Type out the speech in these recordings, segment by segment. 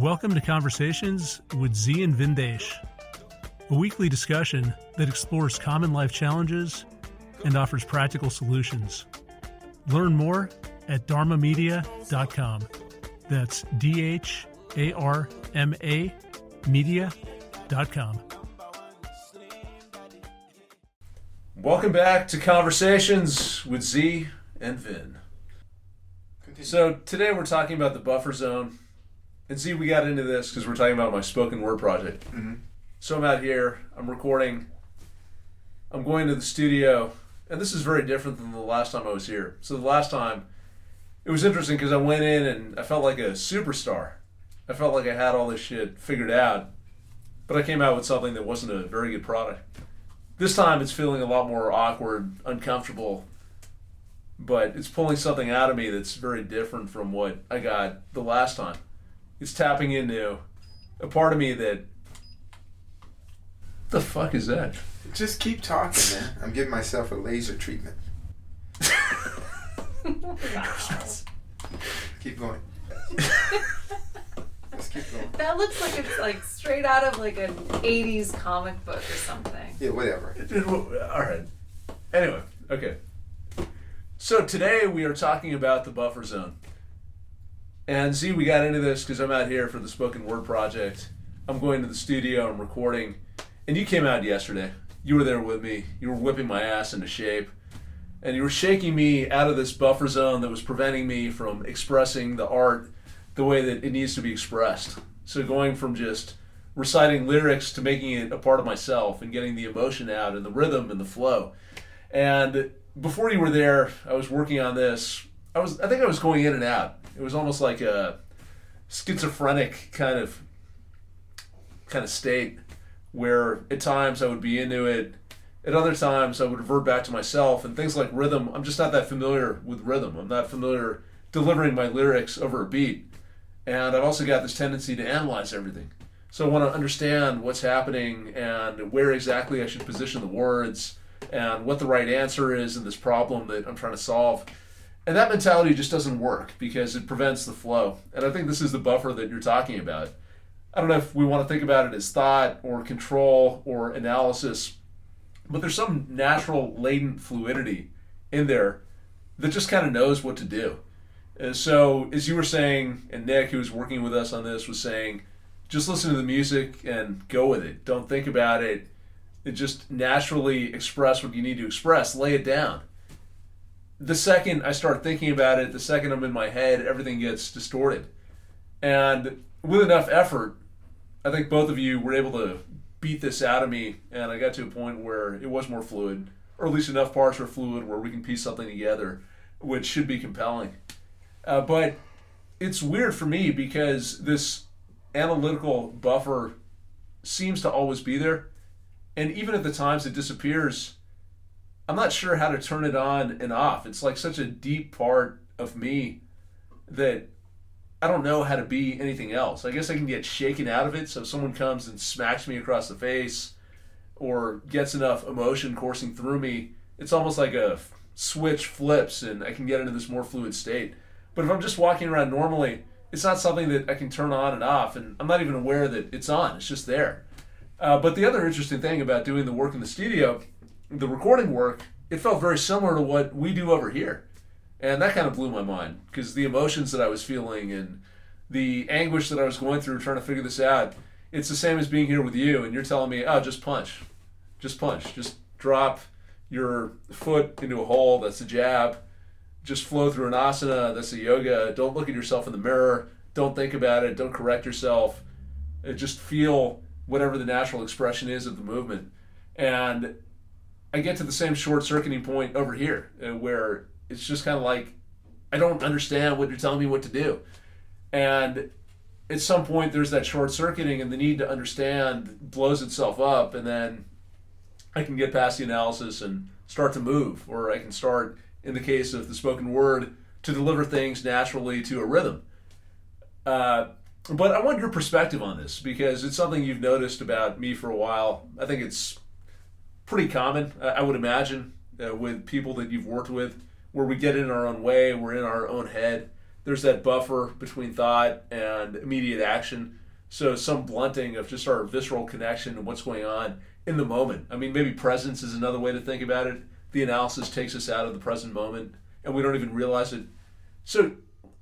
Welcome to Conversations with Zi and Vindesh, a weekly discussion that explores common life challenges and offers practical solutions. Learn more at dharmamedia.com. That's D H A R M A media.com. Welcome back to Conversations with Zi and Vin. So today we're talking about the buffer zone. And see, we got into this because we're talking about my spoken word project. Mm-hmm. So I'm out here, I'm recording, I'm going to the studio, and this is very different than the last time I was here. So the last time, it was interesting because I went in and I felt like a superstar. I felt like I had all this shit figured out, but I came out with something that wasn't a very good product. This time it's feeling a lot more awkward, uncomfortable, but it's pulling something out of me that's very different from what I got the last time. It's tapping into a part of me that. The fuck is that? Just keep talking, man. I'm giving myself a laser treatment. keep going. Just keep going. That looks like it's like straight out of like an 80s comic book or something. Yeah, whatever. All right. Anyway, okay. So today we are talking about the buffer zone. And see, we got into this because I'm out here for the spoken word project. I'm going to the studio, I'm recording. And you came out yesterday. You were there with me. You were whipping my ass into shape. And you were shaking me out of this buffer zone that was preventing me from expressing the art the way that it needs to be expressed. So going from just reciting lyrics to making it a part of myself and getting the emotion out and the rhythm and the flow. And before you were there, I was working on this. I was I think I was going in and out. It was almost like a schizophrenic kind of kind of state where at times I would be into it. At other times I would revert back to myself and things like rhythm. I'm just not that familiar with rhythm. I'm not familiar delivering my lyrics over a beat. And I've also got this tendency to analyze everything. So I want to understand what's happening and where exactly I should position the words and what the right answer is in this problem that I'm trying to solve. And that mentality just doesn't work because it prevents the flow. And I think this is the buffer that you're talking about. I don't know if we want to think about it as thought or control or analysis, but there's some natural latent fluidity in there that just kind of knows what to do. And so, as you were saying, and Nick, who was working with us on this, was saying, just listen to the music and go with it. Don't think about it. And just naturally express what you need to express. Lay it down. The second I start thinking about it, the second I'm in my head, everything gets distorted. And with enough effort, I think both of you were able to beat this out of me, and I got to a point where it was more fluid, or at least enough parts were fluid where we can piece something together, which should be compelling. Uh, but it's weird for me because this analytical buffer seems to always be there, and even at the times it disappears, I'm not sure how to turn it on and off. It's like such a deep part of me that I don't know how to be anything else. I guess I can get shaken out of it. So if someone comes and smacks me across the face or gets enough emotion coursing through me, it's almost like a switch flips and I can get into this more fluid state. But if I'm just walking around normally, it's not something that I can turn on and off, and I'm not even aware that it's on. It's just there. Uh, but the other interesting thing about doing the work in the studio, the recording work, it felt very similar to what we do over here. And that kind of blew my mind because the emotions that I was feeling and the anguish that I was going through trying to figure this out, it's the same as being here with you and you're telling me, oh, just punch. Just punch. Just drop your foot into a hole. That's a jab. Just flow through an asana. That's a yoga. Don't look at yourself in the mirror. Don't think about it. Don't correct yourself. Just feel whatever the natural expression is of the movement. And I get to the same short circuiting point over here uh, where it's just kind of like I don't understand what you're telling me what to do. And at some point, there's that short circuiting, and the need to understand blows itself up, and then I can get past the analysis and start to move, or I can start, in the case of the spoken word, to deliver things naturally to a rhythm. Uh, but I want your perspective on this because it's something you've noticed about me for a while. I think it's pretty common, I I would imagine, uh, with people that you've worked with, where we get in our own way, we're in our own head. there's that buffer between thought and immediate action. So some blunting of just our visceral connection and what's going on in the moment. I mean, maybe presence is another way to think about it. The analysis takes us out of the present moment, and we don't even realize it. So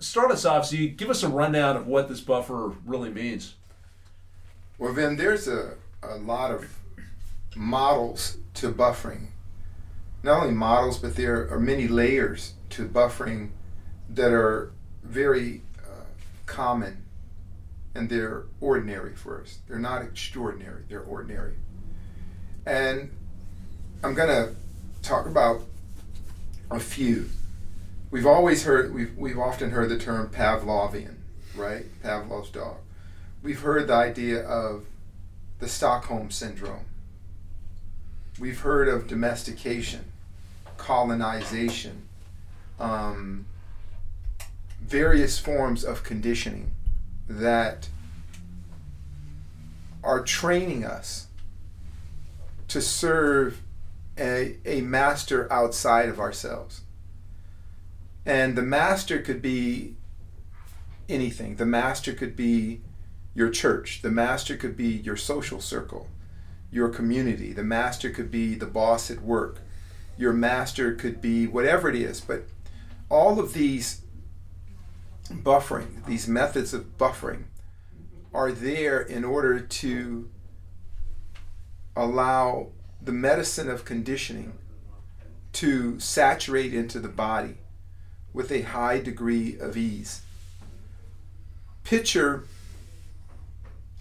start us off, Zi. Give us a rundown of what this buffer really means. Well, then there's a, a lot of models to buffering. Not only models, but there are many layers to buffering that are very uh, common and they're ordinary for us. They're not extraordinary, they're ordinary. And I'm going to talk about a few. We've always heard, we've, we've often heard the term Pavlovian, right? Pavlov's dog. We've heard the idea of the Stockholm Syndrome. We've heard of domestication, colonization, um, various forms of conditioning that are training us to serve a, a master outside of ourselves. And the master could be anything. The master could be your church. The master could be your social circle, your community. The master could be the boss at work. Your master could be whatever it is. But all of these buffering, these methods of buffering, are there in order to allow the medicine of conditioning to saturate into the body with a high degree of ease. Picture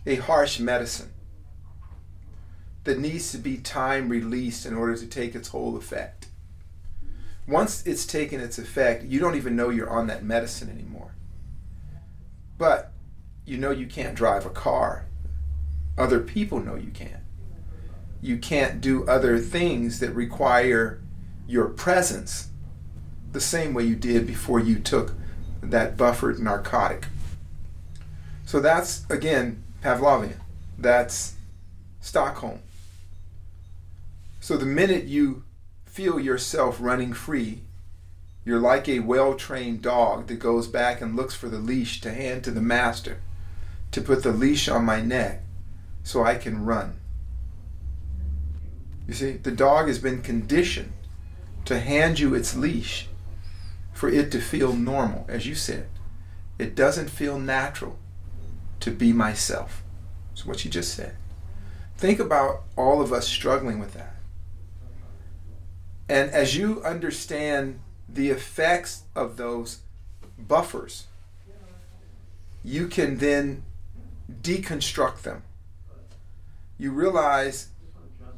a harsh medicine that needs to be time released in order to take its whole effect. Once it's taken its effect, you don't even know you're on that medicine anymore. But you know you can't drive a car. Other people know you can't. You can't do other things that require your presence the same way you did before you took that buffered narcotic. So that's, again, Pavlovian. That's Stockholm. So the minute you feel yourself running free, you're like a well trained dog that goes back and looks for the leash to hand to the master, to put the leash on my neck so I can run. You see, the dog has been conditioned to hand you its leash for it to feel normal, as you said. It doesn't feel natural to be myself. That's what you just said. Think about all of us struggling with that. And as you understand the effects of those buffers, you can then deconstruct them. You realize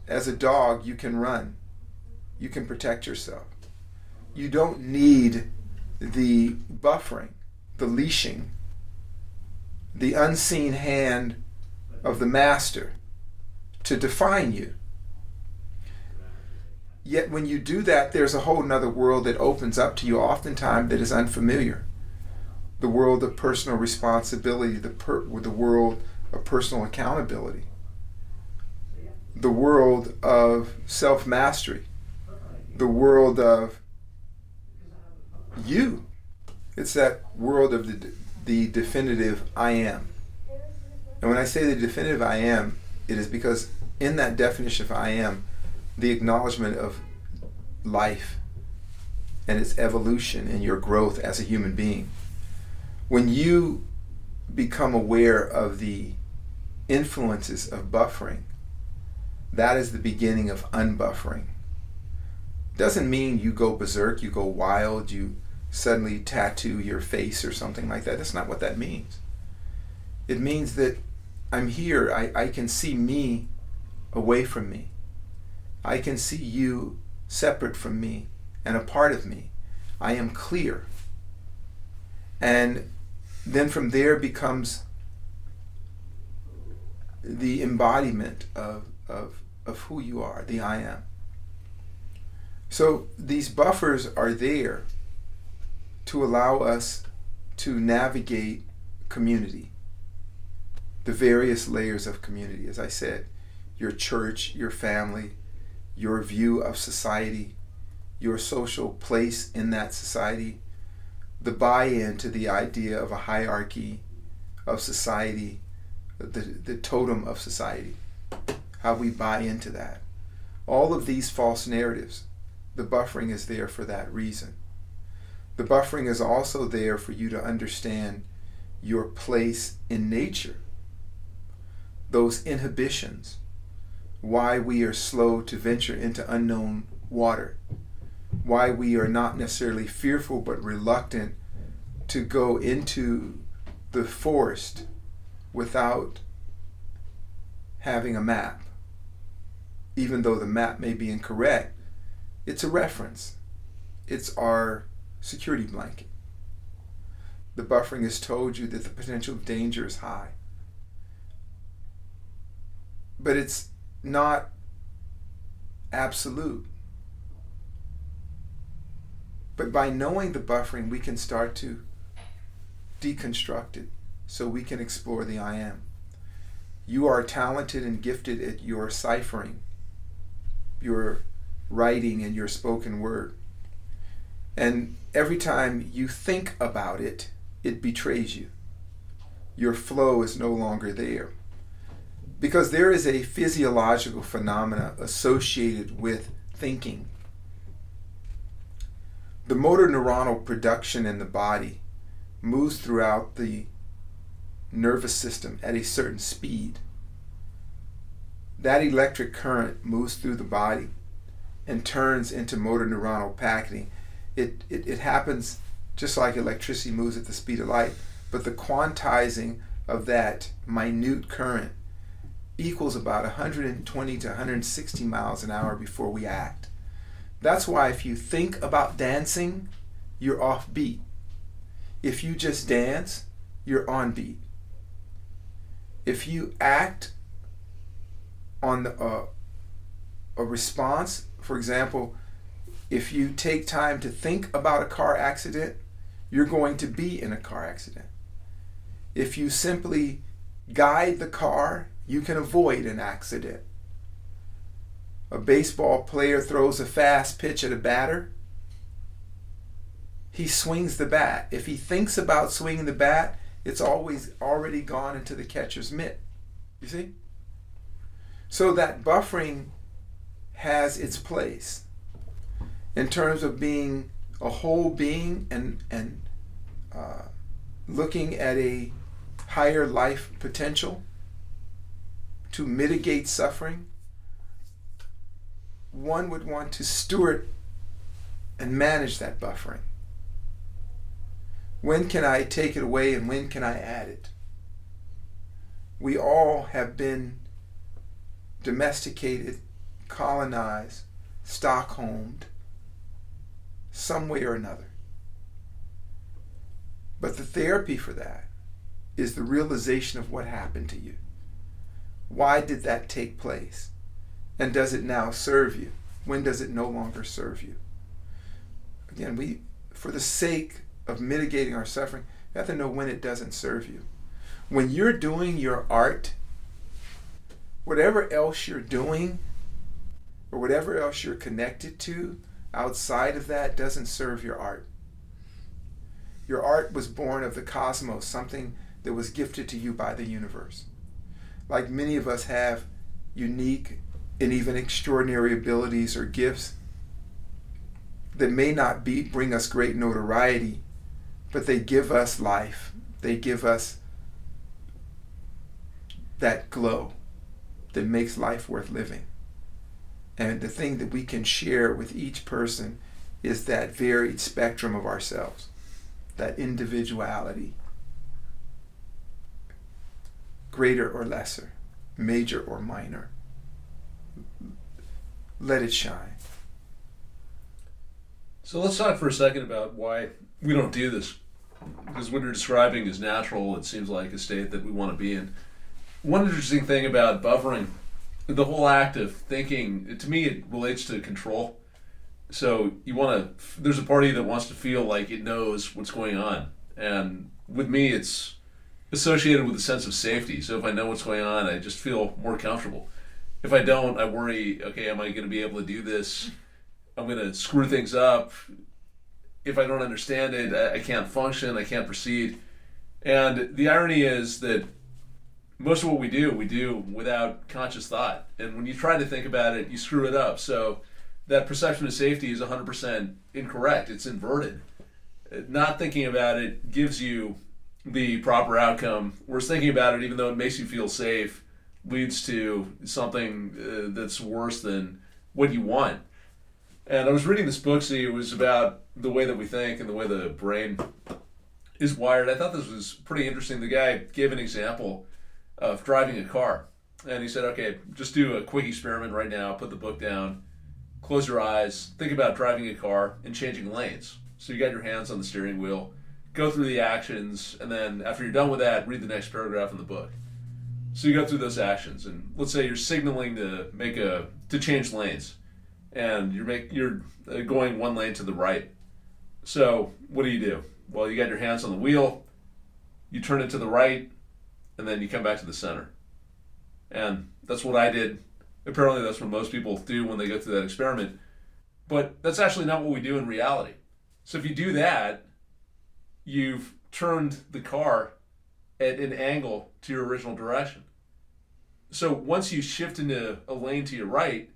as a dog, you can run, you can protect yourself. You don't need the buffering, the leashing, the unseen hand of the master to define you. Yet when you do that, there's a whole other world that opens up to you, oftentimes that is unfamiliar. The world of personal responsibility, the, per- the world of personal accountability, the world of self mastery, the world of you. It's that world of the, the definitive I am. And when I say the definitive I am, it is because in that definition of I am, the acknowledgement of life and its evolution and your growth as a human being. When you become aware of the influences of buffering, that is the beginning of unbuffering. Doesn't mean you go berserk, you go wild, you suddenly tattoo your face or something like that. That's not what that means. It means that I'm here, I, I can see me away from me. I can see you separate from me and a part of me. I am clear. And then from there becomes the embodiment of, of, of who you are, the I am. So these buffers are there to allow us to navigate community, the various layers of community, as I said, your church, your family, your view of society, your social place in that society, the buy in to the idea of a hierarchy of society, the, the totem of society, how we buy into that. All of these false narratives, the buffering is there for that reason. The buffering is also there for you to understand your place in nature, those inhibitions, why we are slow to venture into unknown water, why we are not necessarily fearful but reluctant to go into the forest without having a map. Even though the map may be incorrect, it's a reference. It's our security blanket. The buffering has told you that the potential of danger is high. But it's not absolute. But by knowing the buffering, we can start to deconstruct it so we can explore the I am. You are talented and gifted at your ciphering, your writing, and your spoken word. And every time you think about it, it betrays you. Your flow is no longer there. Because there is a physiological phenomena associated with thinking. The motor neuronal production in the body moves throughout the nervous system at a certain speed. That electric current moves through the body and turns into motor neuronal packaging. It, it, it happens just like electricity moves at the speed of light, but the quantizing of that minute current equals about 120 to 160 miles an hour before we act. That's why if you think about dancing, you're off beat. If you just dance, you're on beat. If you act on the, uh, a response, for example, if you take time to think about a car accident, you're going to be in a car accident. If you simply guide the car, you can avoid an accident. A baseball player throws a fast pitch at a batter, he swings the bat. If he thinks about swinging the bat, it's always already gone into the catcher's mitt. You see? So that buffering has its place in terms of being a whole being and and uh, looking at a higher life potential to mitigate suffering. One would want to steward and manage that buffering. When can I take it away and when can I add it? We all have been domesticated, colonized, Stockholmed, some way or another. But the therapy for that is the realization of what happened to you. Why did that take place? And does it now serve you? When does it no longer serve you? Again, we, for the sake of mitigating our suffering, you have to know when it doesn't serve you. When you're doing your art, whatever else you're doing, or whatever else you're connected to outside of that doesn't serve your art. Your art was born of the cosmos, something that was gifted to you by the universe. Like many of us have unique and even extraordinary abilities or gifts that may not be bring us great notoriety, but they give us life. They give us that glow that makes life worth living. And the thing that we can share with each person is that varied spectrum of ourselves, that individuality, greater or lesser, major or minor. Let it shine. So let's talk for a second about why we don't do this because what you're describing is natural. It seems like a state that we want to be in. One interesting thing about buffering, the whole act of thinking, to me, it relates to control. So you want to. There's a party that wants to feel like it knows what's going on, and with me, it's associated with a sense of safety. So if I know what's going on, I just feel more comfortable. If I don't, I worry. Okay, am I going to be able to do this? I'm going to screw things up if I don't understand it, I, can't function, I can't proceed. And the irony is that most of what we do, we do without conscious thought. And when you try to think about it, you screw it up. So that perception of safety is 100% incorrect. It's inverted. Not thinking about it gives you the proper outcome. Whereas thinking about it, even though it makes you feel safe, leads to something uh, that's worse than what you want. And I was reading this book, see, it was about the way that we think and the way the brain is wired. I thought this was pretty interesting. The guy gave an example of driving a car. And he said, okay, just do a quick experiment right now, put the book down, close your eyes, think about driving a car and changing lanes. So you got your hands on the steering wheel, go through the actions, and then after you're done with that, read the next paragraph in the book. So you go through those actions, and let's say you're signaling to make a to change lanes, and you're make you're uh, going one lane to the right. So what do you do? Well, you got your hands on the wheel, you turn it to the right, and then you come back to the center. And that's what I did. Apparently, that's what most people do when they go through that experiment. But that's actually not what we do in reality. So if you do that, you've turned the car at an angle to your original direction. So once you shift into a lane to your right,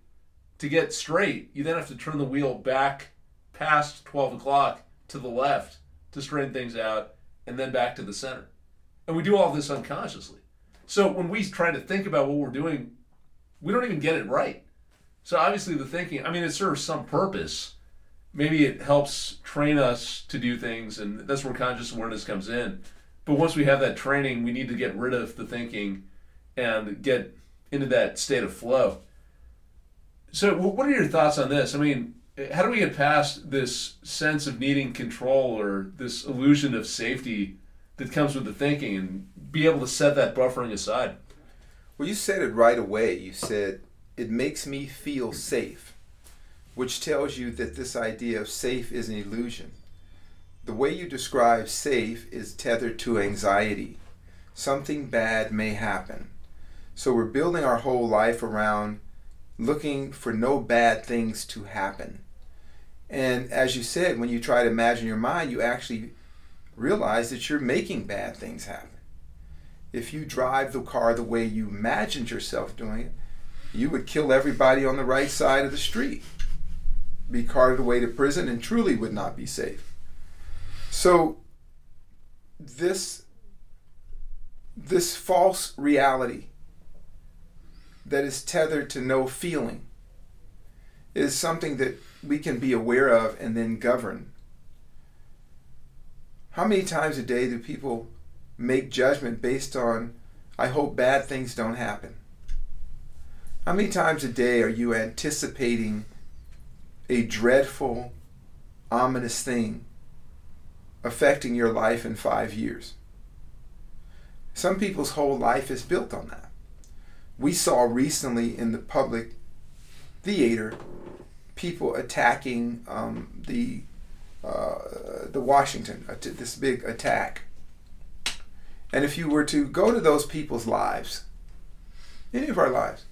to get straight, you then have to turn the wheel back past 12 o'clock to the left to straighten things out and then back to the center. And we do all this unconsciously. So when we try to think about what we're doing, we don't even get it right. So obviously the thinking, I mean, it serves some purpose. Maybe it helps train us to do things, and that's where conscious awareness comes in. But once we have that training, we need to get rid of the thinking and get into that state of flow. So, what are your thoughts on this? I mean, how do we get past this sense of needing control or this illusion of safety that comes with the thinking and be able to set that buffering aside? Well, you said it right away. You said, it makes me feel safe, which tells you that this idea of safe is an illusion. The way you describe safe is tethered to anxiety. Something bad may happen. So we're building our whole life around looking for no bad things to happen. And as you said, when you try to imagine your mind, you actually realize that you're making bad things happen. If you drive the car the way you imagined yourself doing it, you would kill everybody on the right side of the street, be carted away to prison, and truly would not be safe. So, this, this false reality that is tethered to no feeling is something that we can be aware of and then govern. How many times a day do people make judgment based on, I hope bad things don't happen? How many times a day are you anticipating a dreadful, ominous thing affecting your life in five years? Some people's whole life is built on that we saw recently in the public theater people attacking um, the uh, the Washington this big attack. And if you were to go to those people's lives, any of our lives,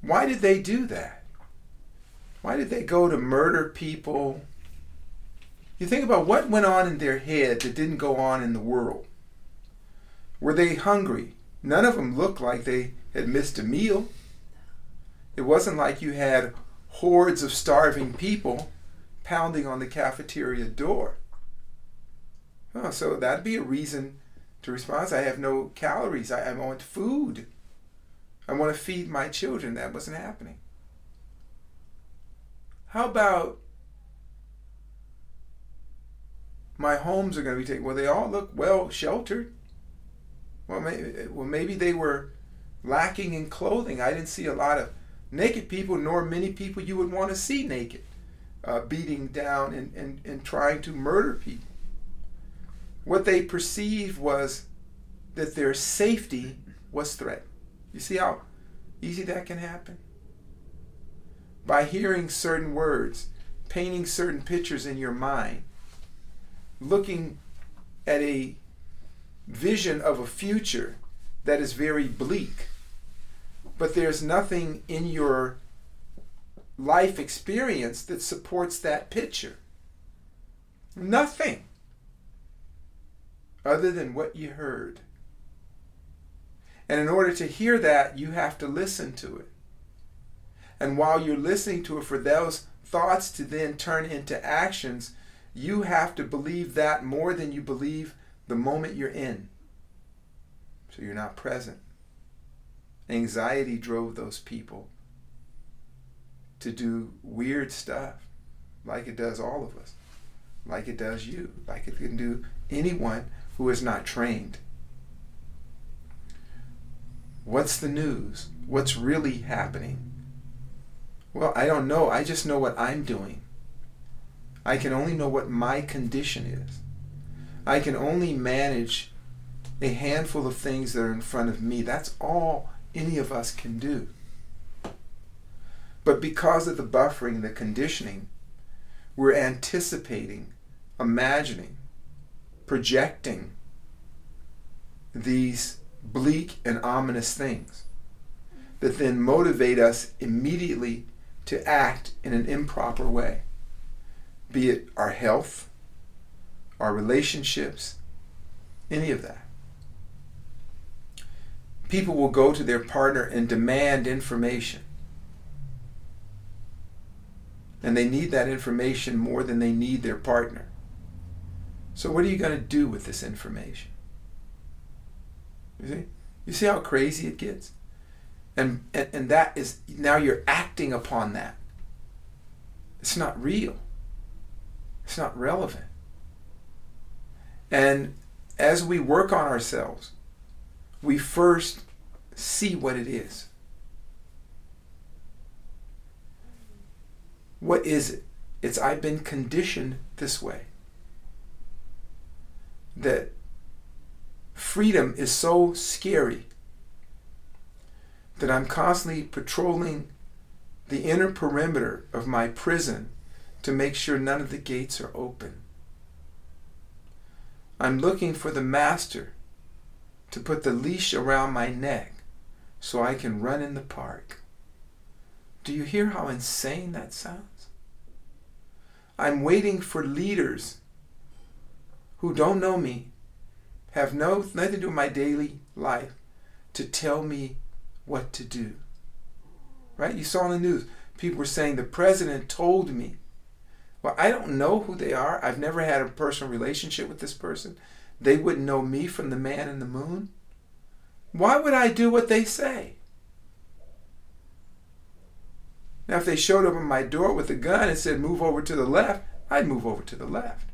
why did they do that? Why did they go to murder people? You think about what went on in their head that didn't go on in the world. Were they hungry? None of them looked like they had missed a meal. It wasn't like you had hordes of starving people pounding on the cafeteria door. Oh, so that'd be a reason to respond. I have no calories. I, I want food. I want to feed my children. That wasn't happening. How about my homes are going to be taken? Well, they all look well sheltered. Well, maybe, well, maybe they were lacking in clothing. I didn't see a lot of naked people, nor many people you would want to see naked, uh, beating down and, and, and trying to murder people. What they perceived was that their safety was threatened. You see how easy that can happen? By hearing certain words, painting certain pictures in your mind, looking at a vision of a future that is very bleak. But there's nothing in your life experience that supports that picture? Nothing other than what you heard. And in order to hear that, you have to listen to it. And while you're listening to it, for those thoughts to then turn into actions, you have to believe that more than you believe the moment you're in. So you're not present. Anxiety drove those people to do weird stuff, like it does all of us, like it does you, like it can do anyone who is not trained. What's the news? What's really happening? Well, I don't know. I just know what I'm doing. I can only know what my condition is. I can only manage a handful of things that are in front of me. That's all any of us can do. But because of the buffering, the conditioning, we're anticipating, imagining, projecting these bleak and ominous things that then motivate us immediately to act in an improper way, be it our health, our relationships, any of that. People will go to their partner and demand information. And they need that information more than they need their partner. So, what are you going to do with this information? You see? You see how crazy it gets? And, and, and that is, now you're acting upon that. It's not real, it's not relevant. And as we work on ourselves, we first see what it is. What is it? It's I've been conditioned this way. That freedom is so scary that I'm constantly patrolling the inner perimeter of my prison to make sure none of the gates are open. I'm looking for the master to put the leash around my neck so I can run in the park. Do you hear how insane that sounds? I'm waiting for leaders who don't know me, have no nothing to do with my daily life, to tell me what to do. Right? You saw in the news, people were saying the president told me. Well, I don't know who they are. I've never had a personal relationship with this person. They wouldn't know me from the man in the moon. Why would I do what they say? Now, if they showed up at my door with a gun and said, move over to the left, I'd move over to the left.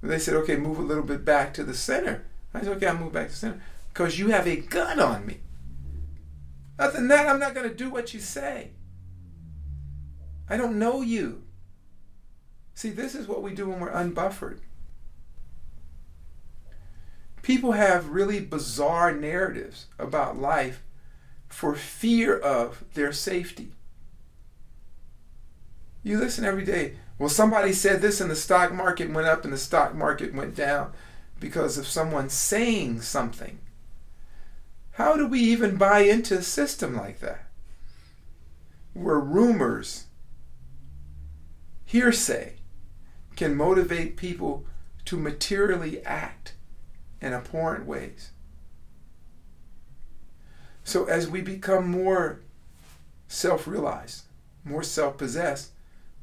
And they said, okay, move a little bit back to the center. I said, okay, I'll move back to the center because you have a gun on me. Other than that, I'm not going to do what you say. I don't know you. See, this is what we do when we're unbuffered. People have really bizarre narratives about life for fear of their safety. You listen every day. Well, somebody said this and the stock market went up and the stock market went down because of someone saying something. How do we even buy into a system like that? Where rumors, hearsay, can motivate people to materially act in abhorrent ways. So, as we become more self realized, more self possessed,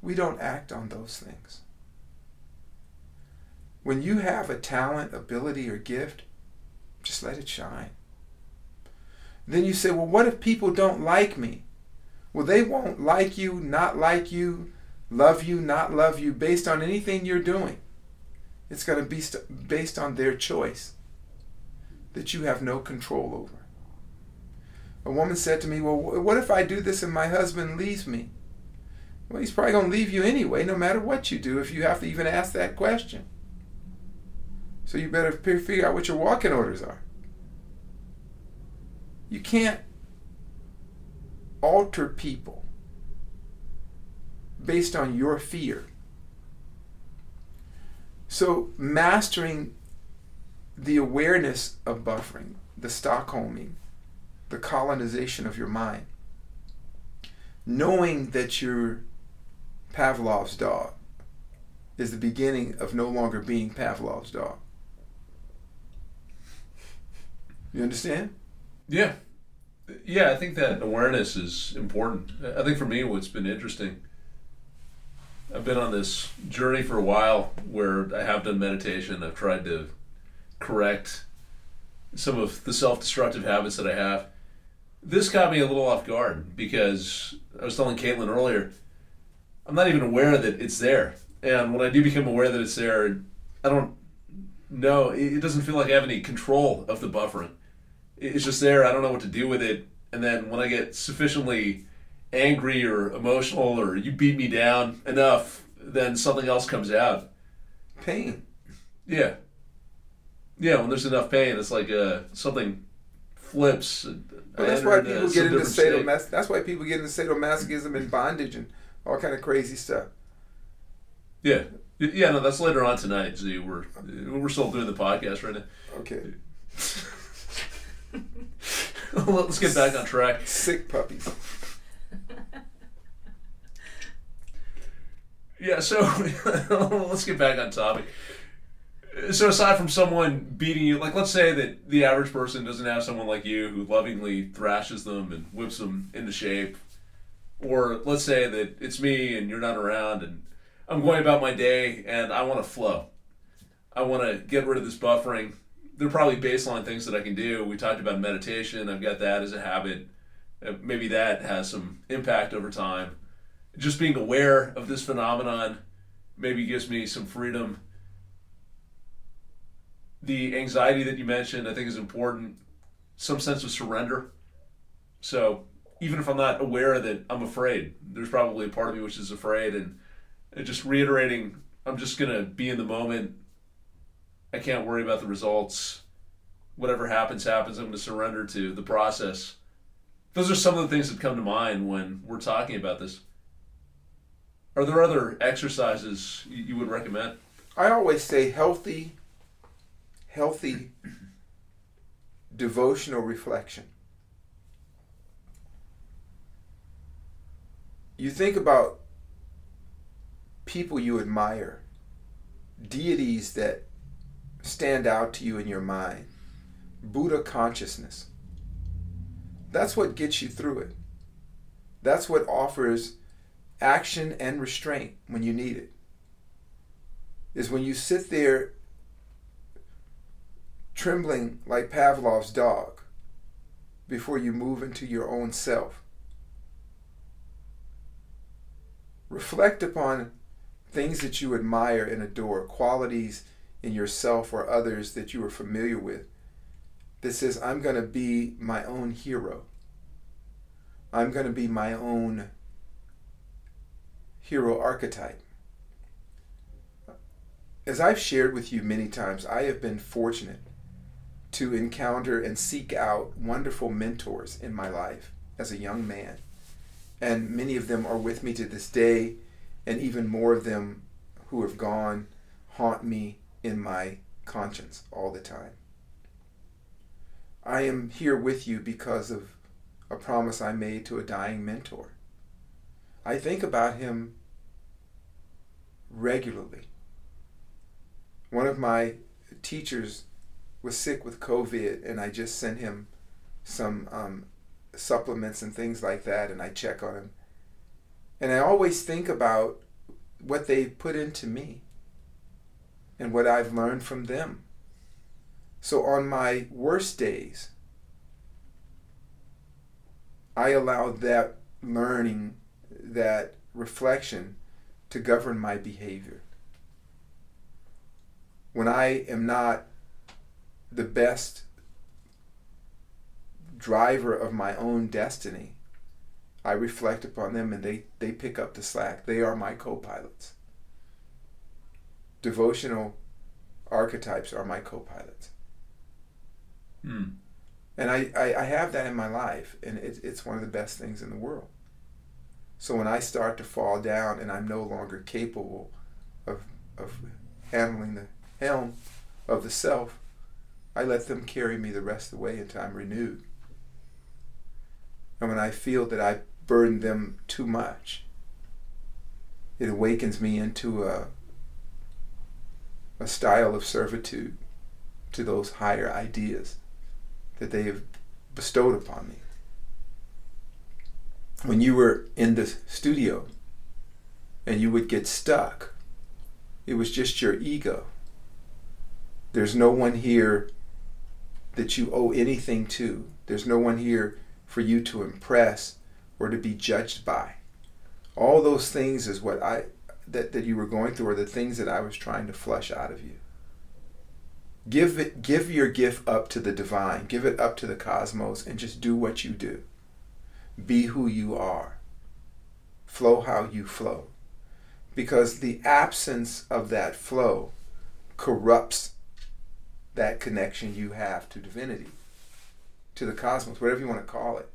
we don't act on those things. When you have a talent, ability, or gift, just let it shine. Then you say, well, what if people don't like me? Well, they won't like you, not like you, love you, not love you, based on anything you're doing. It's going to be st- based on their choice that you have no control over. A woman said to me, Well, what if I do this and my husband leaves me? Well, he's probably going to leave you anyway, no matter what you do, if you have to even ask that question. So you better figure out what your walking orders are. You can't alter people based on your fear. So, mastering the awareness of buffering, the Stockholming, the colonization of your mind, knowing that you're Pavlov's dog is the beginning of no longer being Pavlov's dog. You understand? Yeah. Yeah, I think that awareness is important. I think for me, what's been interesting, I've been on this journey for a while where I have done meditation. I've tried to correct some of the self destructive habits that I have. This caught me a little off guard because I was telling Caitlin earlier, I'm not even aware that it's there. And when I do become aware that it's there, I don't know. It doesn't feel like I have any control of the buffering it's just there. I don't know what to do with it. And then when I get sufficiently angry or emotional or you beat me down enough, then something else comes out. Pain. Yeah. Yeah, when there's enough pain, it's like uh, something flips. But that's why people get into sadomas- That's why people get into sadomasochism and bondage and all kind of crazy stuff. Yeah, yeah. No, that's later on tonight. Zi. We're we're still doing the podcast right now. Okay. Let's get back on track. Sick puppies. Yeah, so let's get back on topic. So aside from someone beating you, like let's say that the average person doesn't have someone like you who lovingly thrashes them and whips them into shape, or let's say that it's me and you're not around and I'm going about my day and I want to flow. I want to get rid of this buffering there are probably baseline things that I can do. We talked about meditation. I've got that as a habit. Uh, maybe that has some impact over time. Just being aware of this phenomenon maybe gives me some freedom. The anxiety that you mentioned, I think, is important. Some sense of surrender. So even if I'm not aware that I'm afraid, there's probably a part of me which is afraid, and just reiterating, I'm just gonna be in the moment I can't worry about the results. Whatever happens, happens. I'm going to surrender to the process. Those are some of the things that come to mind when we're talking about this. Are there other exercises you would recommend? I always say healthy, healthy devotional reflection. You think about people you admire, deities that stand out to you in your mind. Buddha consciousness. That's what gets you through it. That's what offers action and restraint when you need it. Is when you sit there trembling like Pavlov's dog before you move into your own self. Reflect upon things that you admire and adore, qualities in yourself or others that you are familiar with that says, I'm going to be my own hero. I'm going to be my own hero archetype. As I've shared with you many times, I have been fortunate to encounter and seek out wonderful mentors in my life as a young man. And many of them are with me to this day, and even more of them who have gone haunt me in my conscience all the time. I am here with you because of a promise I made to a dying mentor. I think about him regularly. One of my teachers was sick with COVID, and I just sent him some um, supplements and things like that, and I check on him. And I always think about what they put into me and what I've learned from them. So on my worst days, I allow that learning, that reflection to govern my behavior. When I am not the best driver of my own destiny, I reflect upon them and they, they pick up the slack. They are my co pilots devotional archetypes are my co-pilots. Hmm. And I, I, I, have that in my life, and it, it's one of the best things in the world. So when I start to fall down and I'm no longer capable of, of handling the helm of the self, I let them carry me the rest of the way until I'm renewed. And when I feel that I've burden them too much. It awakens me into a, a style of servitude to those higher ideas that they have bestowed upon me. When you were in the studio and you would get stuck, it was just your ego. There's no one here that you owe anything to. There's no one here for you to impress or to be judged by. All those things is what I that, that you were going through or the things that I was trying to flush out of you. Give it give your gift up to the divine, give it up to the cosmos and just do what you do. Be who you are. Flow how you flow. Because the absence of that flow corrupts that connection you have to divinity, to the cosmos, whatever you want to call it.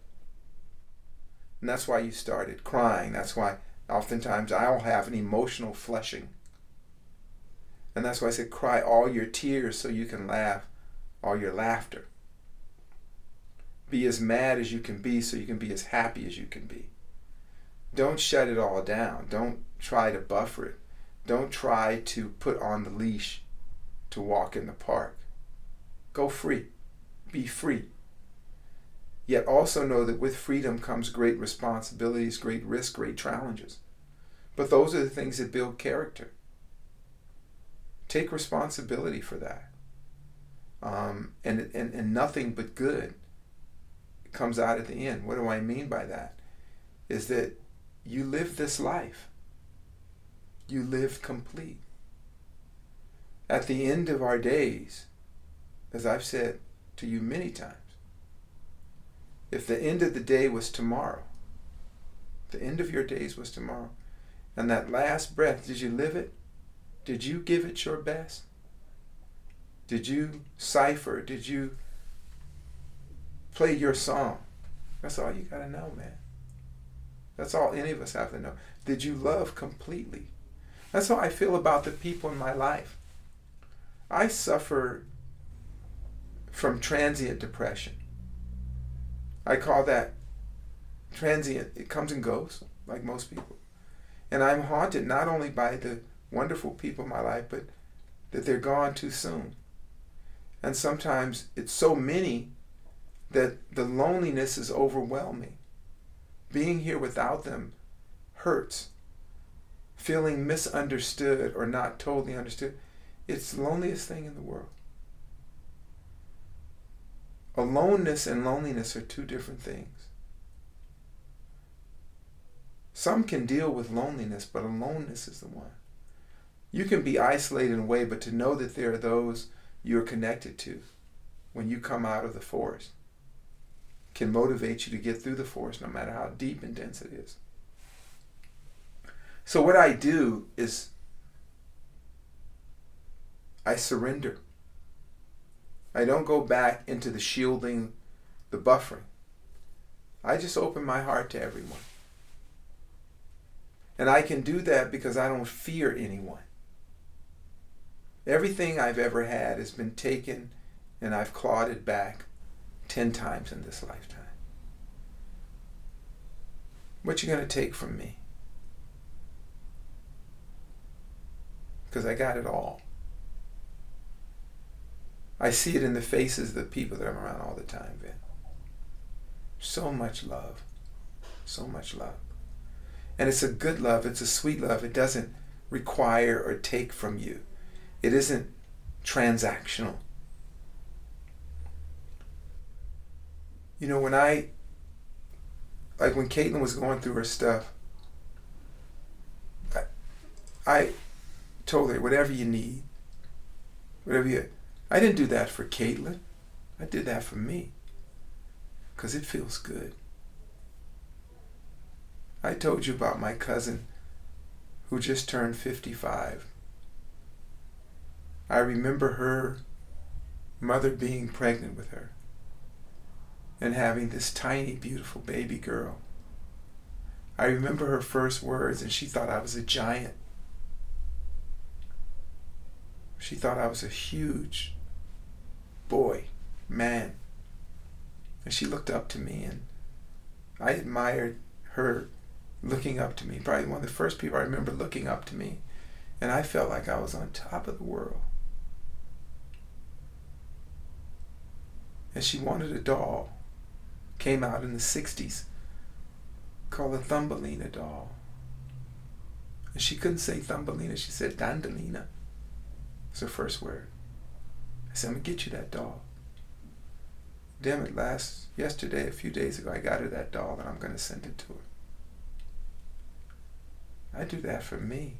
And that's why you started crying. That's why oftentimes I'll have an emotional flushing. And that's why I said cry all your tears so you can laugh all your laughter. Be as mad as you can be so you can be as happy as you can be. Don't shut it all down. Don't try to buffer it. Don't try to put on the leash to walk in the park. Go free. Be free. Yet also know that with freedom comes great responsibilities, great risk, great challenges. But those are the things that build character. Take responsibility for that. Um, and, and, and nothing but good comes out at the end. What do I mean by that? Is that you live this life. You live complete. At the end of our days, as I've said to you many times, if the end of the day was tomorrow, the end of your days was tomorrow, and that last breath, did you live it? Did you give it your best? Did you cipher? Did you play your song? That's all you got to know, man. That's all any of us have to know. Did you love completely? That's how I feel about the people in my life. I suffer from transient depression. I call that transient. It comes and goes, like most people. And I'm haunted not only by the wonderful people in my life, but that they're gone too soon. And sometimes it's so many that the loneliness is overwhelming. Being here without them hurts. Feeling misunderstood or not totally understood, it's the loneliest thing in the world. Aloneness and loneliness are two different things. Some can deal with loneliness, but aloneness is the one. You can be isolated in a way, but to know that there are those you're connected to when you come out of the forest can motivate you to get through the forest no matter how deep and dense it is. So, what I do is I surrender. I don't go back into the shielding, the buffering. I just open my heart to everyone. And I can do that because I don't fear anyone. Everything I've ever had has been taken and I've clawed it back 10 times in this lifetime. What you going to take from me? Because I got it all. I see it in the faces of the people that I'm around all the time, Vin. So much love. So much love. And it's a good love, it's a sweet love. It doesn't require or take from you, it isn't transactional. You know, when I, like when Caitlin was going through her stuff, I, I told her, whatever you need, whatever you, I didn't do that for Caitlin. I did that for me. Because it feels good. I told you about my cousin who just turned 55. I remember her mother being pregnant with her and having this tiny, beautiful baby girl. I remember her first words, and she thought I was a giant. She thought I was a huge boy, man. And she looked up to me, and I admired her looking up to me. Probably one of the first people I remember looking up to me. And I felt like I was on top of the world. And she wanted a doll. Came out in the 60s called a Thumbelina doll. And she couldn't say Thumbelina, she said Dandalina. It's her first word. I said, I'm gonna get you that doll. Damn it, last yesterday, a few days ago, I got her that doll and I'm gonna send it to her. I do that for me.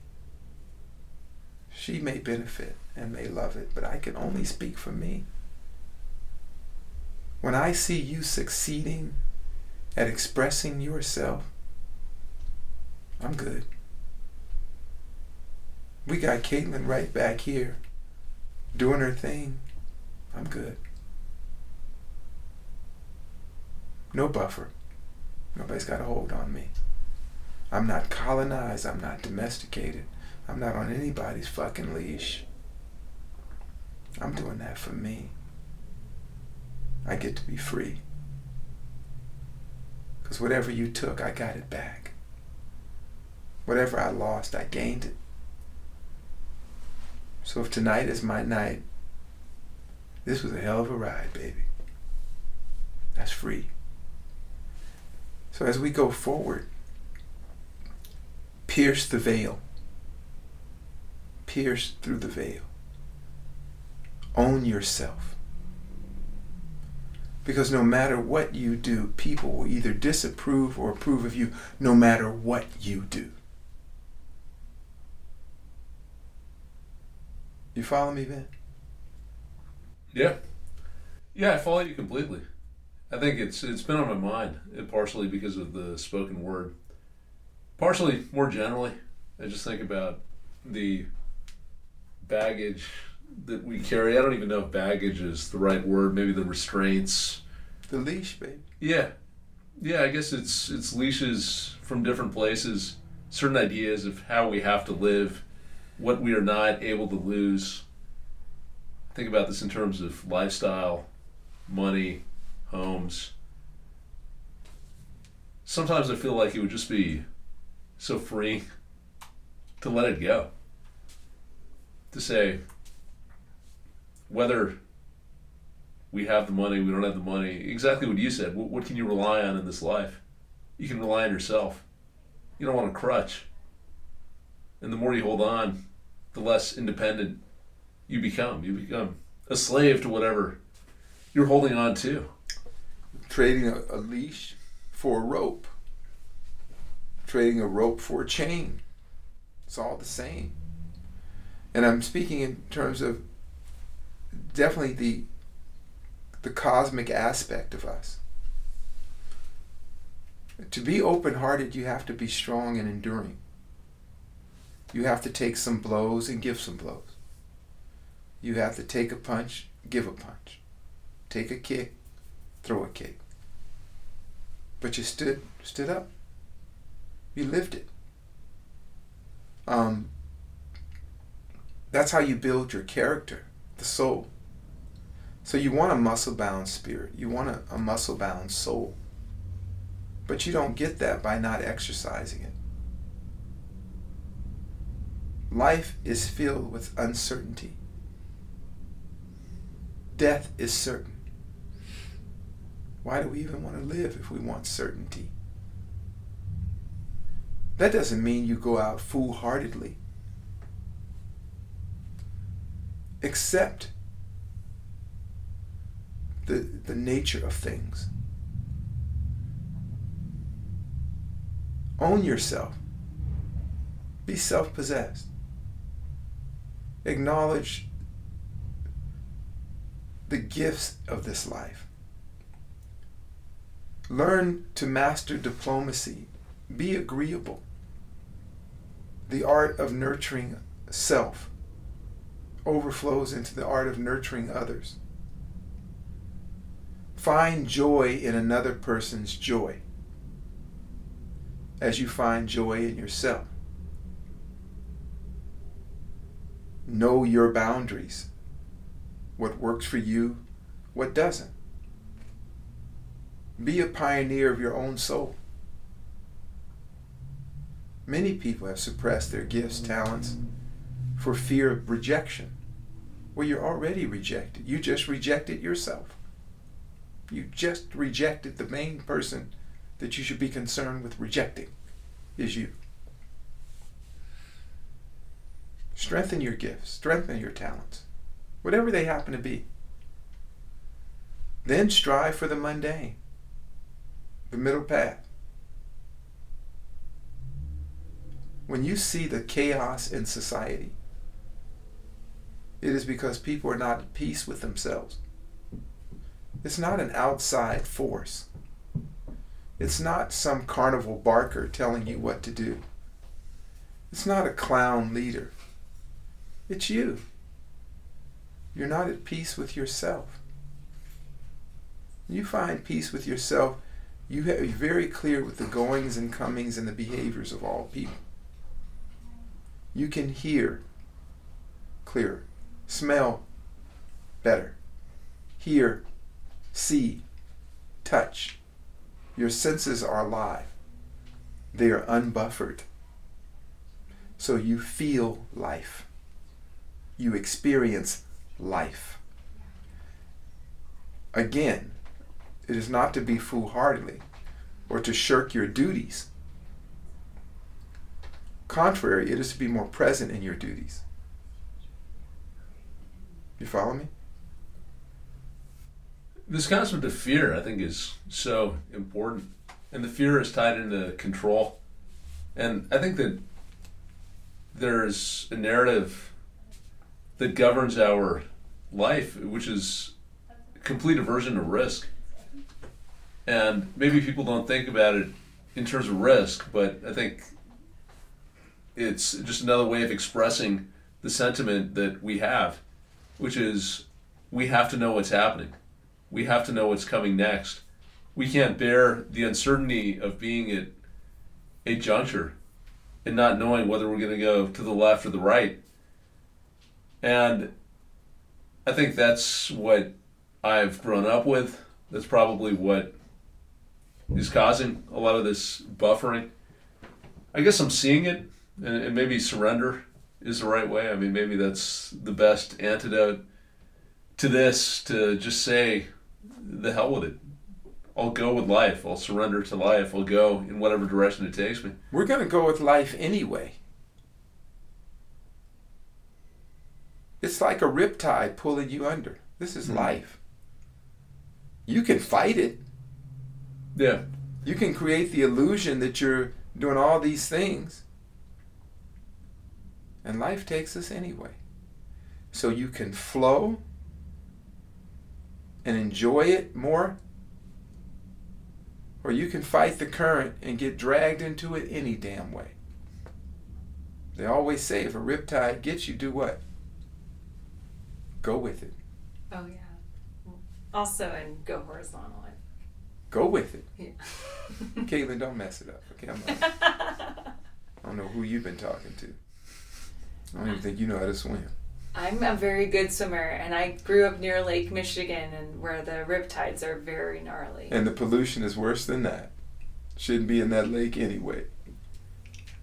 She may benefit and may love it, but I can only speak for me. When I see you succeeding at expressing yourself, I'm good. We got Caitlin right back here doing her thing. I'm good. No buffer. Nobody's got a hold on me. I'm not colonized. I'm not domesticated. I'm not on anybody's fucking leash. I'm doing that for me. I get to be free. Because whatever you took, I got it back. Whatever I lost, I gained it. So if tonight is my night, this was a hell of a ride, baby. That's free. So as we go forward, pierce the veil. Pierce through the veil. Own yourself. Because no matter what you do, people will either disapprove or approve of you no matter what you do. You follow me, Ben? Yeah. Yeah, I follow you completely. I think it's it's been on my mind, partially because of the spoken word. Partially more generally, I just think about the baggage that we carry. I don't even know if baggage is the right word, maybe the restraints. The leash, baby. Yeah. Yeah, I guess it's it's leashes from different places, certain ideas of how we have to live, what we are not able to lose. Think about this in terms of lifestyle, money, homes. Sometimes I feel like it would just be so free to let it go. To say whether we have the money, we don't have the money, exactly what you said. What, what can you rely on in this life? You can rely on yourself. You don't want a crutch. And the more you hold on, the less independent you become. You become a slave to whatever you're holding on to. Trading a, a leash for a rope. Trading a rope for a chain. It's all the same. And I'm speaking in terms of definitely the the cosmic aspect of us. To be open hearted, you have to be strong and enduring. You have to take some blows and give some blows. You have to take a punch, give a punch. Take a kick, throw a kick. But you stood stood up. You lived it. Um, that's how you build your character, the soul. So you want a muscle bound spirit, you want a, a muscle bound soul. But you don't get that by not exercising it. Life is filled with uncertainty. Death is certain. Why do we even want to live if we want certainty? That doesn't mean you go out foolhardily. Accept the, the nature of things. Own yourself. Be self possessed. Acknowledge the gifts of this life. Learn to master diplomacy. Be agreeable. The art of nurturing self overflows into the art of nurturing others. Find joy in another person's joy as you find joy in yourself. Know your boundaries. What works for you, what doesn't. Be a pioneer of your own soul. Many people have suppressed their gifts, talents, for fear of rejection. Well, you're already rejected. You just rejected yourself. You just rejected the main person that you should be concerned with rejecting is you. Strengthen your gifts, strengthen your talents, whatever they happen to be. Then strive for the mundane, the middle path. When you see the chaos in society, it is because people are not at peace with themselves. It's not an outside force. It's not some carnival barker telling you what to do. It's not a clown leader. It's you. You're not at peace with yourself. You find peace with yourself. You you're very clear with the goings and comings and the behaviors of all people. You can hear clearer, smell better, hear, see, touch. Your senses are alive. They are unbuffered. So you feel life. You experience life. Again, it is not to be foolhardily or to shirk your duties. Contrary, it is to be more present in your duties. You follow me? This concept of fear, I think, is so important. And the fear is tied into control. And I think that there's a narrative that governs our life, which is complete aversion to risk. And maybe people don't think about it in terms of risk, but I think it's just another way of expressing the sentiment that we have, which is we have to know what's happening. We have to know what's coming next. We can't bear the uncertainty of being at a juncture and not knowing whether we're going to go to the left or the right. And I think that's what I've grown up with. That's probably what is causing a lot of this buffering. I guess I'm seeing it, and, maybe surrender is the right way. I mean, maybe that's the best antidote to this to just say, the hell with it. I'll go with life. I'll surrender to life. I'll go in whatever direction it takes me. We're going to go with life anyway. It's like a riptide pulling you under. This is Mhm. life. You can fight it. Yeah. You can create the illusion that you're doing all these things. And life takes us anyway. So you can flow and enjoy it more, or you can fight the current and get dragged into it any damn way. They always say if a riptide gets you, do what? Go with it. Oh yeah. Also, and go horizontal. Go with it. Yeah. Caitlin, don't mess it up. Okay, I'm I don't know who you've been talking to. I don't even uh-huh. think you know how to swim. I'm a very good swimmer, and I grew up near Lake Michigan, and where the riptides are very gnarly. And the pollution is worse than that. Shouldn't be in that lake anyway.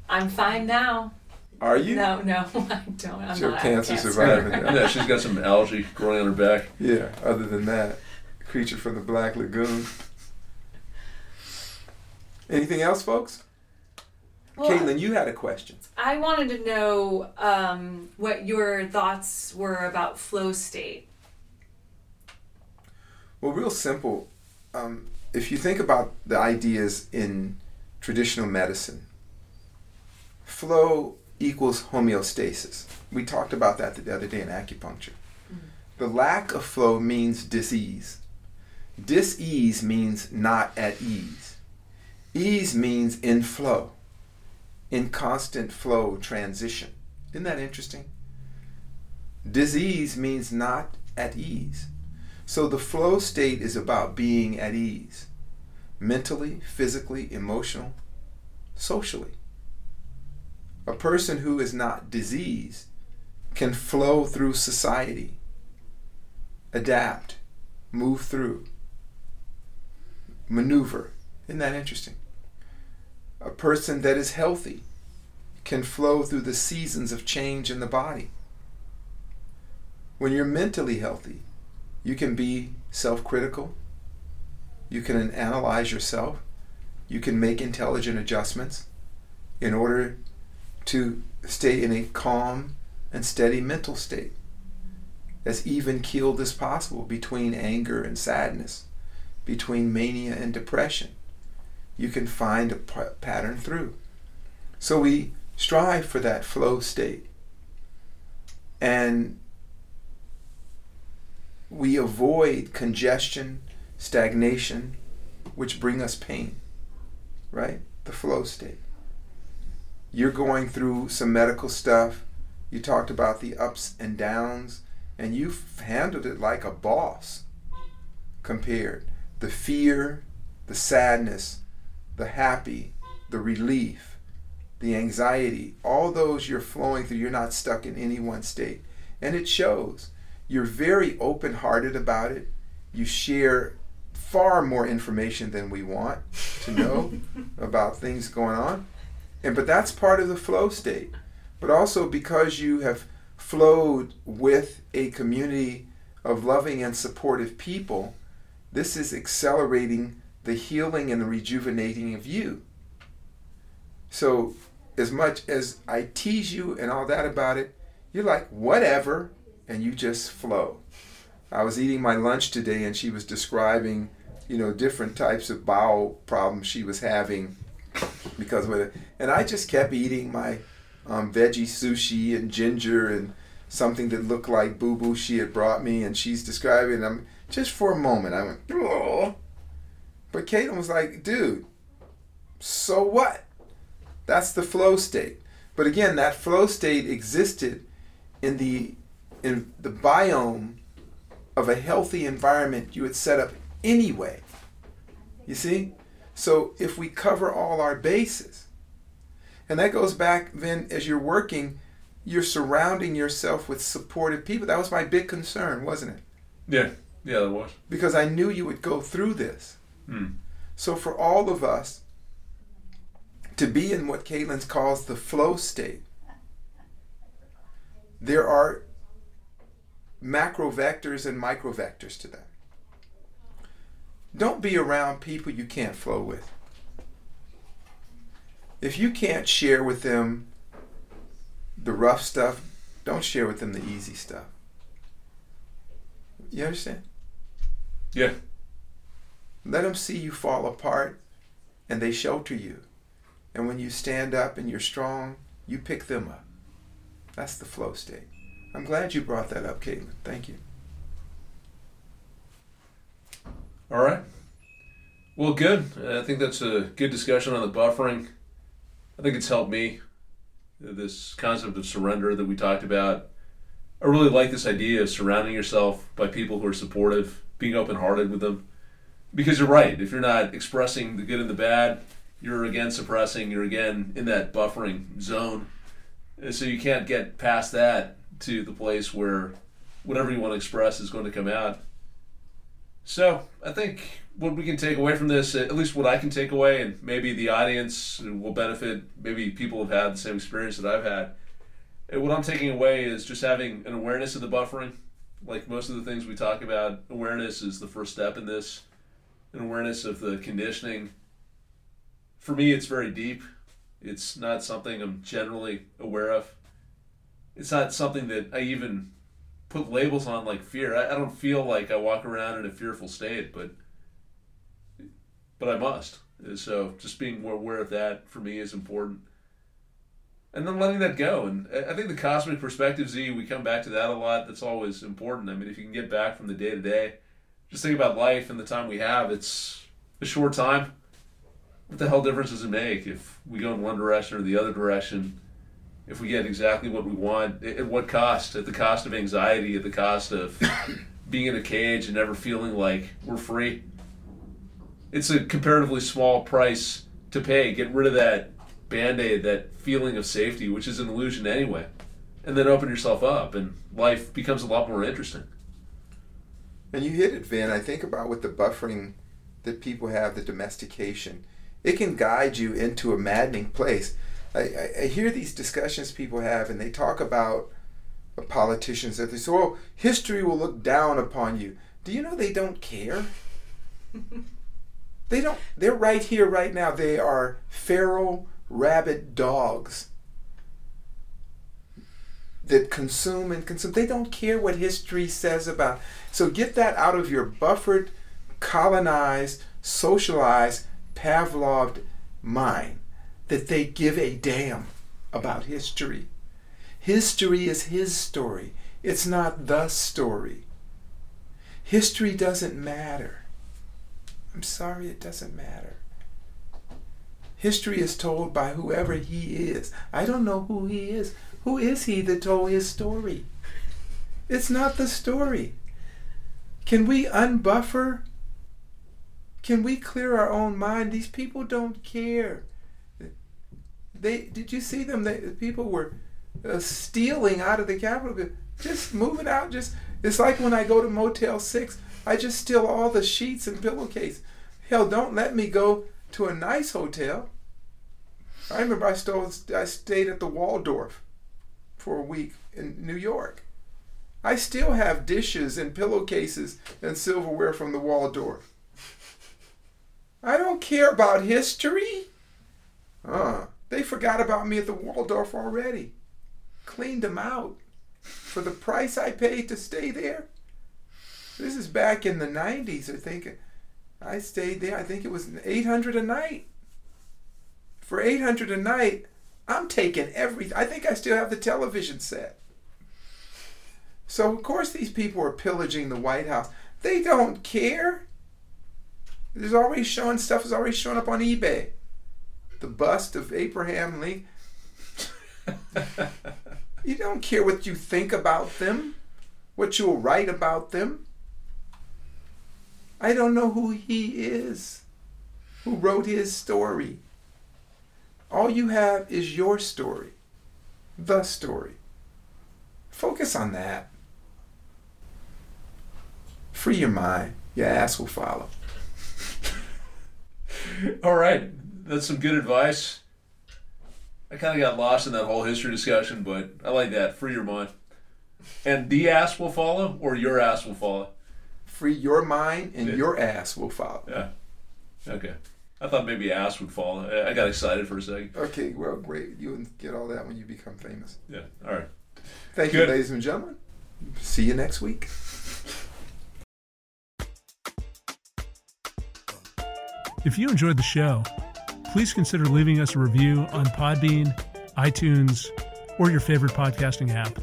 I'm fine now. Are you? No, no, I don't. I'm You're not. a I have cancer cancer. survivor now. Yeah, she's got some algae growing on her back. Yeah, other than that, creature from the Black Lagoon. Anything else, folks? Well, Caitlin, you had a question. I wanted to know um, what your thoughts were about flow state. Well, real simple. Um, if you think about the ideas in traditional medicine, flow equals homeostasis. We talked about that the other day in acupuncture. Mm-hmm. The lack of flow means disease. Dis-ease means not at ease. Ease means in flow, in constant flow transition. Isn't that interesting? Disease means not at ease. So the flow state is about being at ease mentally, physically, emotional, socially. A person who is not diseased can flow through society, adapt, move through, maneuver. Isn't that interesting? A person that is healthy can flow through the seasons of change in the body. When you're mentally healthy, you can be self critical, you can analyze yourself, you can make intelligent adjustments in order to stay in a calm and steady mental state, as even keeled as possible between anger and sadness, between mania and depression. You can find a p- pattern through. So we strive for that flow state. And we avoid congestion, stagnation, which bring us pain, right? The flow state. You're going through some medical stuff. You talked about the ups and downs, and you've handled it like a boss compared. The fear, the sadness, the happy, the relief, the anxiety, all those you're flowing through, you're not stuck in any one state. And it shows. You're very open hearted about it. You share far more information than we want to know about things going on. And but that's part of the flow state. But also because you have flowed with a community of loving and supportive people, this is accelerating the healing and the rejuvenating of you. So as much as I tease you and all that about it, you're like, whatever, and you just flow. I was eating my lunch today and she was describing, you know, different types of bowel problems she was having because of it. And I just kept eating my um, veggie sushi and ginger and something that looked like boo boo she had brought me. And she's describing, I'm just for a moment, I went, oh. But Caitlin was like, dude, so what? That's the flow state. But again, that flow state existed in the in the biome of a healthy environment you had set up anyway. You see? So if we cover all our bases, and that goes back then as you're working, you're surrounding yourself with supportive people. That was my big concern, wasn't it? Yeah, yeah, that was. Because I knew you would go through this. Hmm. So for all of us to be in what Caitlin calls the flow state, there are macro vectors and micro vectors to that. Don't be around people you can't flow with. If you can't share with them the rough stuff, don't share with them the easy stuff. You understand? Yeah. Let them see you fall apart and they shelter you. And when you stand up and you're strong, you pick them up. That's the flow state. I'm glad you brought that up, Caitlin. Thank you. All right. Well, good. I think that's a good discussion on the buffering. I think it's helped me. This concept of surrender that we talked about. I really like this idea of surrounding yourself by people who are supportive, being open hearted with them. Because you're right. If you're not expressing the good and the bad, you're again suppressing, you're again in that buffering zone. And so you can't get past that to the place where whatever you want to express is going to come out. So I think what we can take away from this, at least what I can take away, and maybe the audience will benefit. Maybe people have had the same experience that I've had. And what I'm taking away is just having an awareness of the buffering. Like most of the things we talk about, awareness is the first step in this. An awareness of the conditioning. For me, it's very deep. It's not something I'm generally aware of. It's not something that I even put labels on like fear. I, I don't feel like I walk around in a fearful state, but but I must. And So just being more aware of that for me is important. And then letting that go. And I think the cosmic perspective, Zi, we come back to that a lot. That's always important. I mean, if you can get back from the day to day, just think about life and the time we have. It's a short time. What the hell difference does it make if we go in one direction or the other direction? If we get exactly what we want, at what cost? At the cost of anxiety, at the cost of being in a cage and never feeling like we're free it's a comparatively small price to pay. Get rid of that band aid, that feeling of safety, which is an illusion anyway, and then open yourself up, and life becomes a lot more interesting. And you hit it, Vin. I think about with the buffering that people have, the domestication, it can guide you into a maddening place. I, I, hear these discussions people have, and they talk about politicians that they say, "Oh, history will look down upon you." Do you know they don't care? they don't. They're right here, right now. They are feral, rabid dogs that consume and consume. They don't care what history says about. So get that out of your buffered, colonized, socialized, Pavloved mind that they give a damn about history. History is his story. It's not the story. History doesn't matter. I'm sorry, it doesn't matter. History is told by whoever he is. I don't know who he is. Who is he that told his story? It's not the story. Can we unbuffer? Can we clear our own mind? These people don't care. They did you see them? They, people were uh, stealing out of the Capitol, just moving out. Just it's like when I go to Motel Six, I just steal all the sheets and pillowcase. Hell, don't let me go to a nice hotel. I remember I stole. I stayed at the Waldorf for a week in New York. I still have dishes and pillowcases and silverware from the Waldorf. I don't care about history. Uh, they forgot about me at the Waldorf already. Cleaned them out for the price I paid to stay there. This is back in the 90s, I think. I stayed there, I think it was 800 a night. For 800 a night, I'm taking every. I think I still have the television set. So of course these people are pillaging the White House. They don't care. There's already showing stuff is already showing up on eBay. The bust of Abraham Lincoln. you don't care what you think about them, what you'll write about them. I don't know who he is, who wrote his story. All you have is your story, the story. Focus on that. Free your mind. Your ass will follow. All right, that's some good advice. I kind of got lost in that whole history discussion, but I like that. Free your mind. And the ass will follow, or your ass will follow? Free your mind, and Yeah. your ass will follow. Yeah. Okay. I thought maybe ass would follow. I I got excited for a second. Okay, well, great. You'll get all that when you become famous. Yeah. All right. Thank Good. you, ladies and gentlemen. See you next week. If you enjoyed the show, please consider leaving us a review on Podbean, iTunes, or your favorite podcasting app.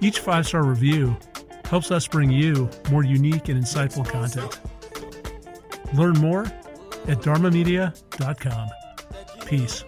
Each five star review helps us bring you more unique and insightful content. Learn more at dharmamedia.com. Peace.